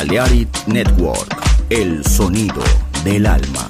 En Balearic Network, el sonido del alma.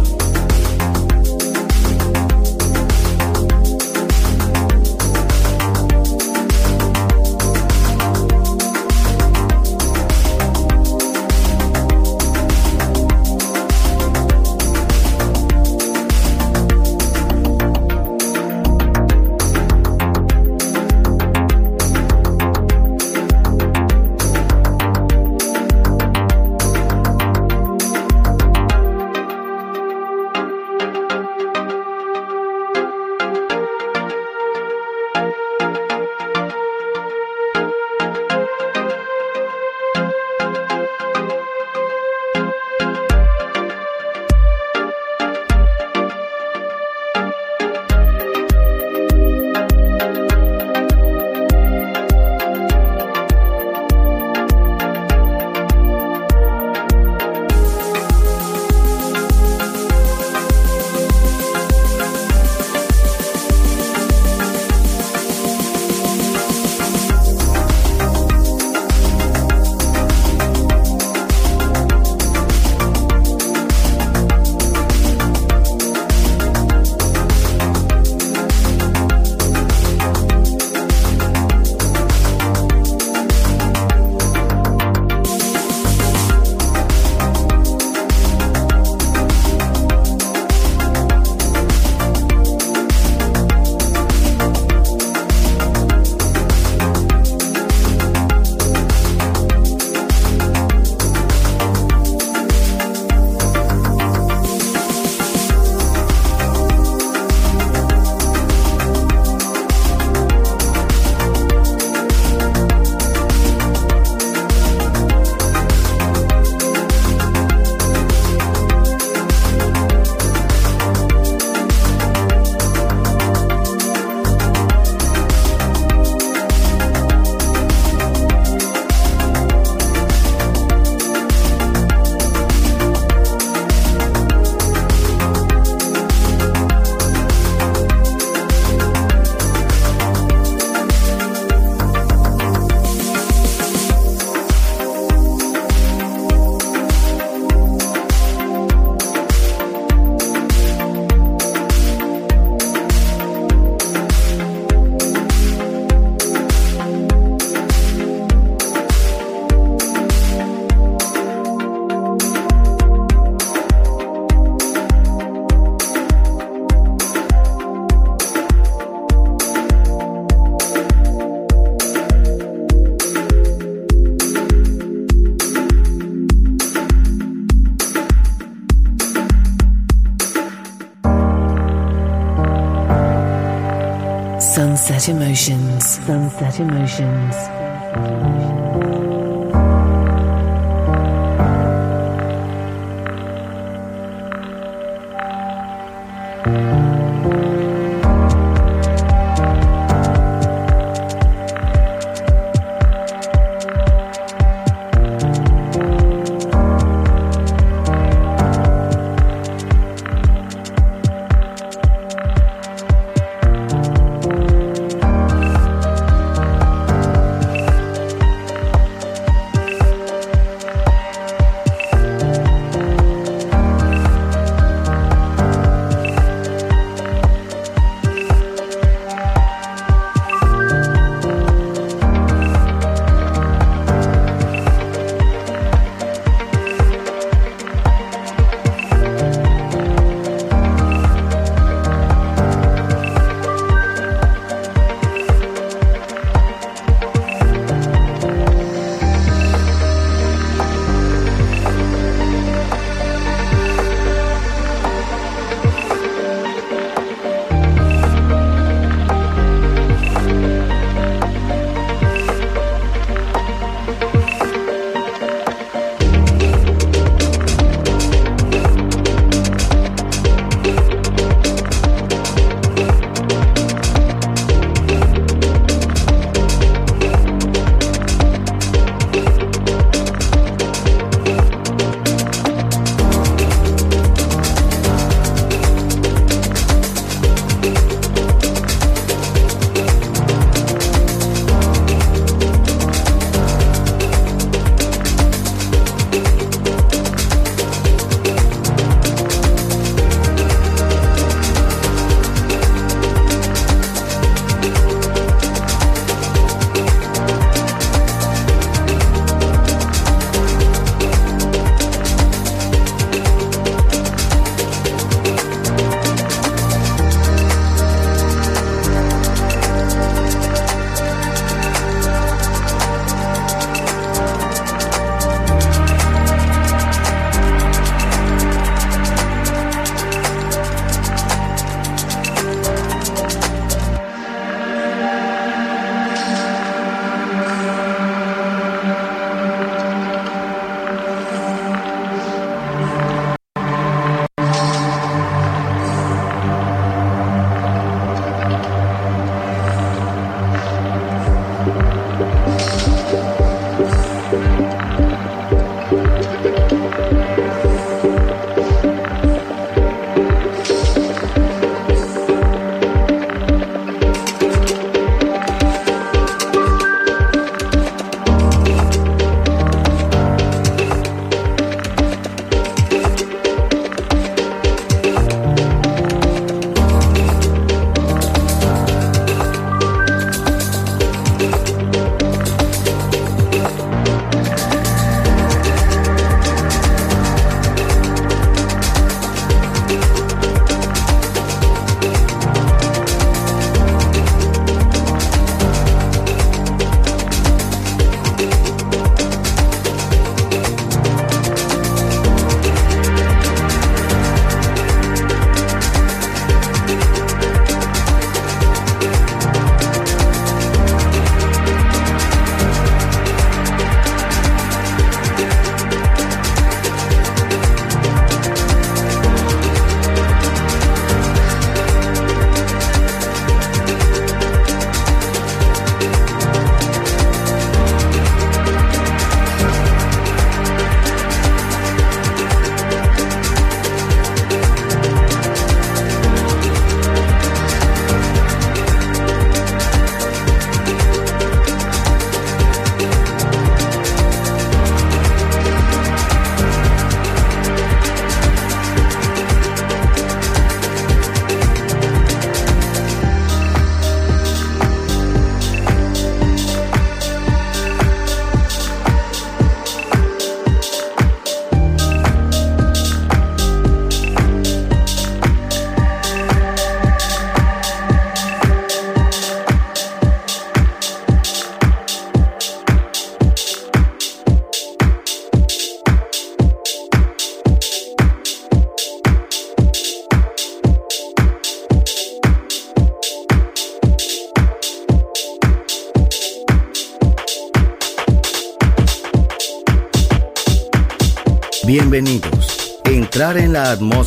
Sunset Emotions.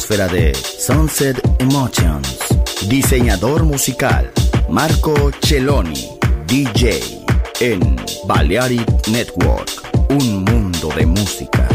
Atmósfera de Sunset Emotions. Diseñador musical Marco Celloni, DJ en Balearic Network. Un mundo de música.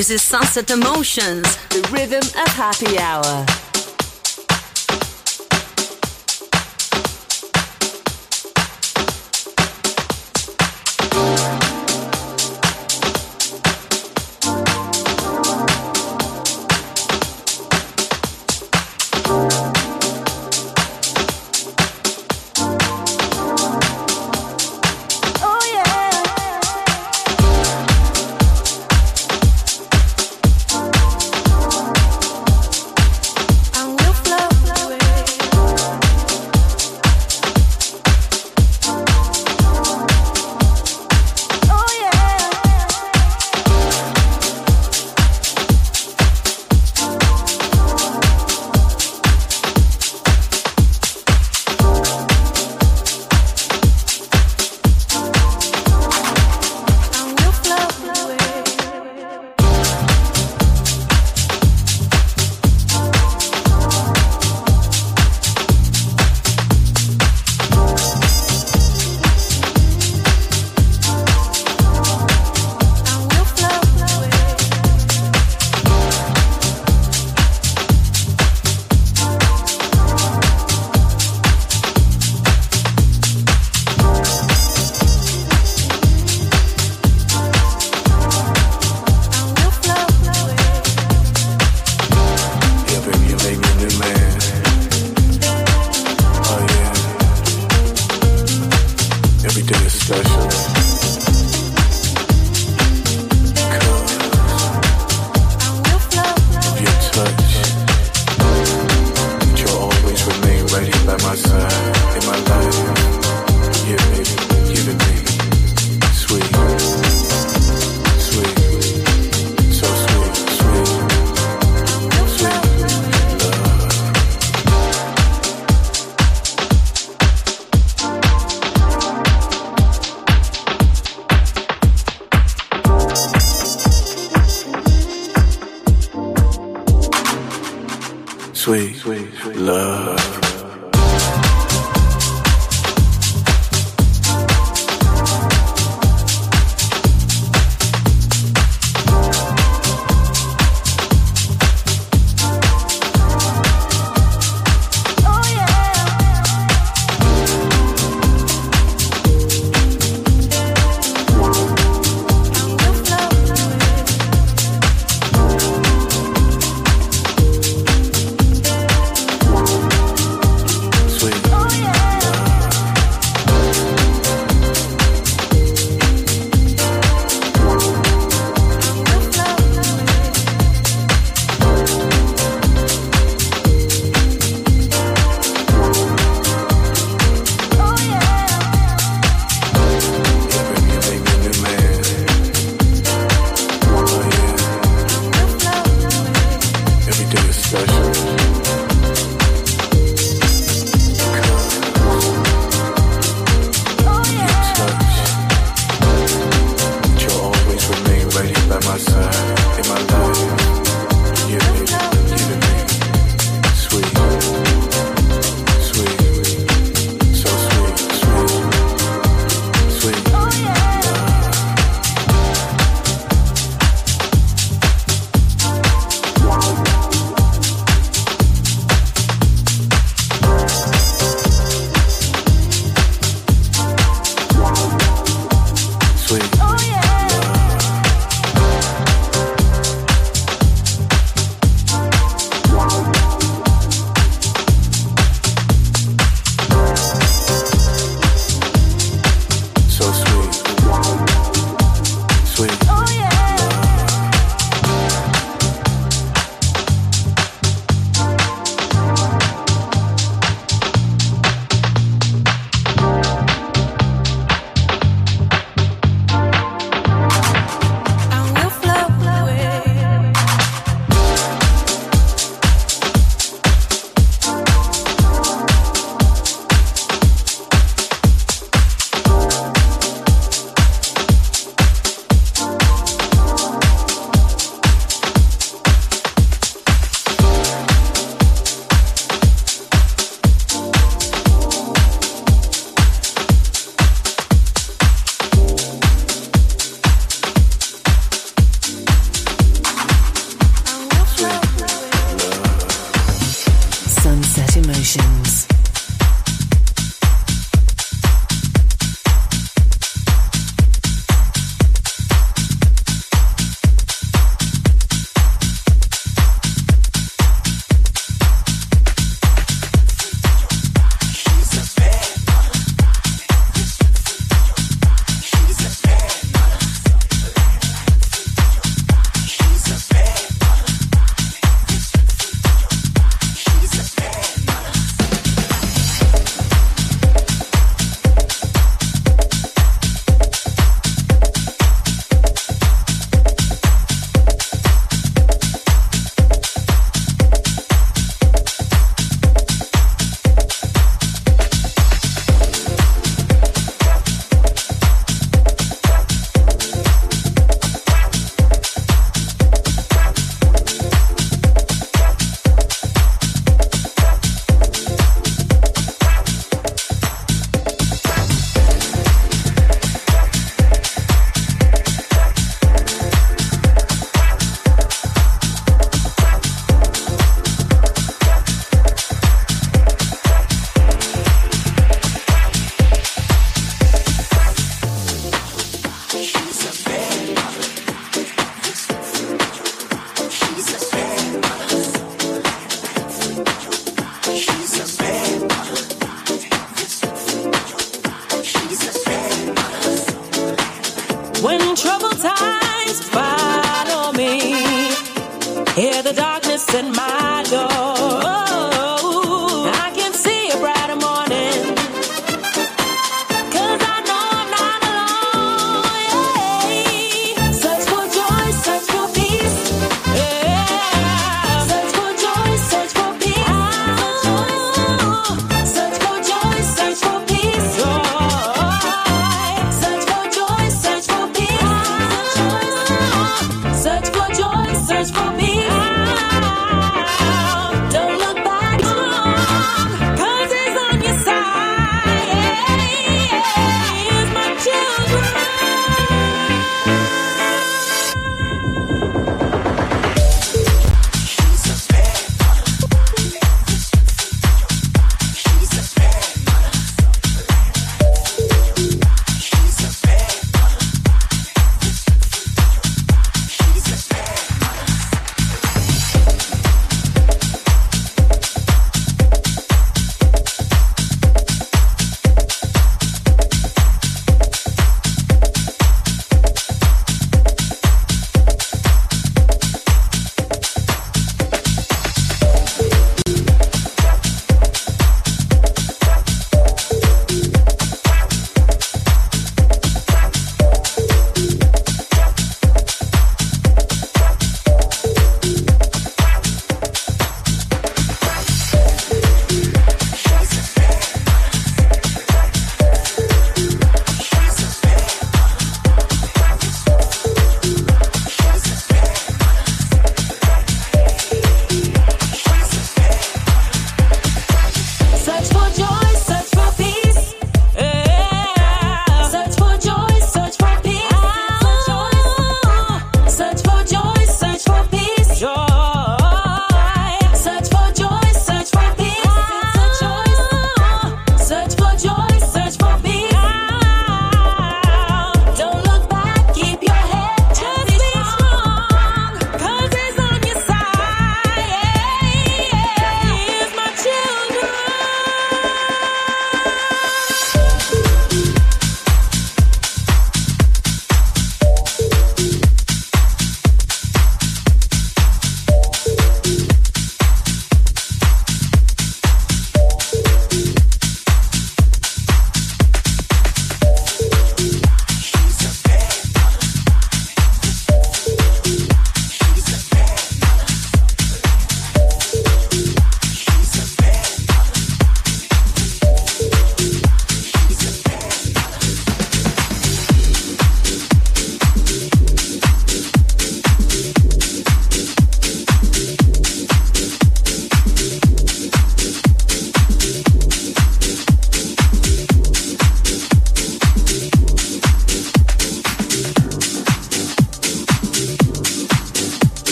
This is Sunset Emotions, the rhythm of happy hour.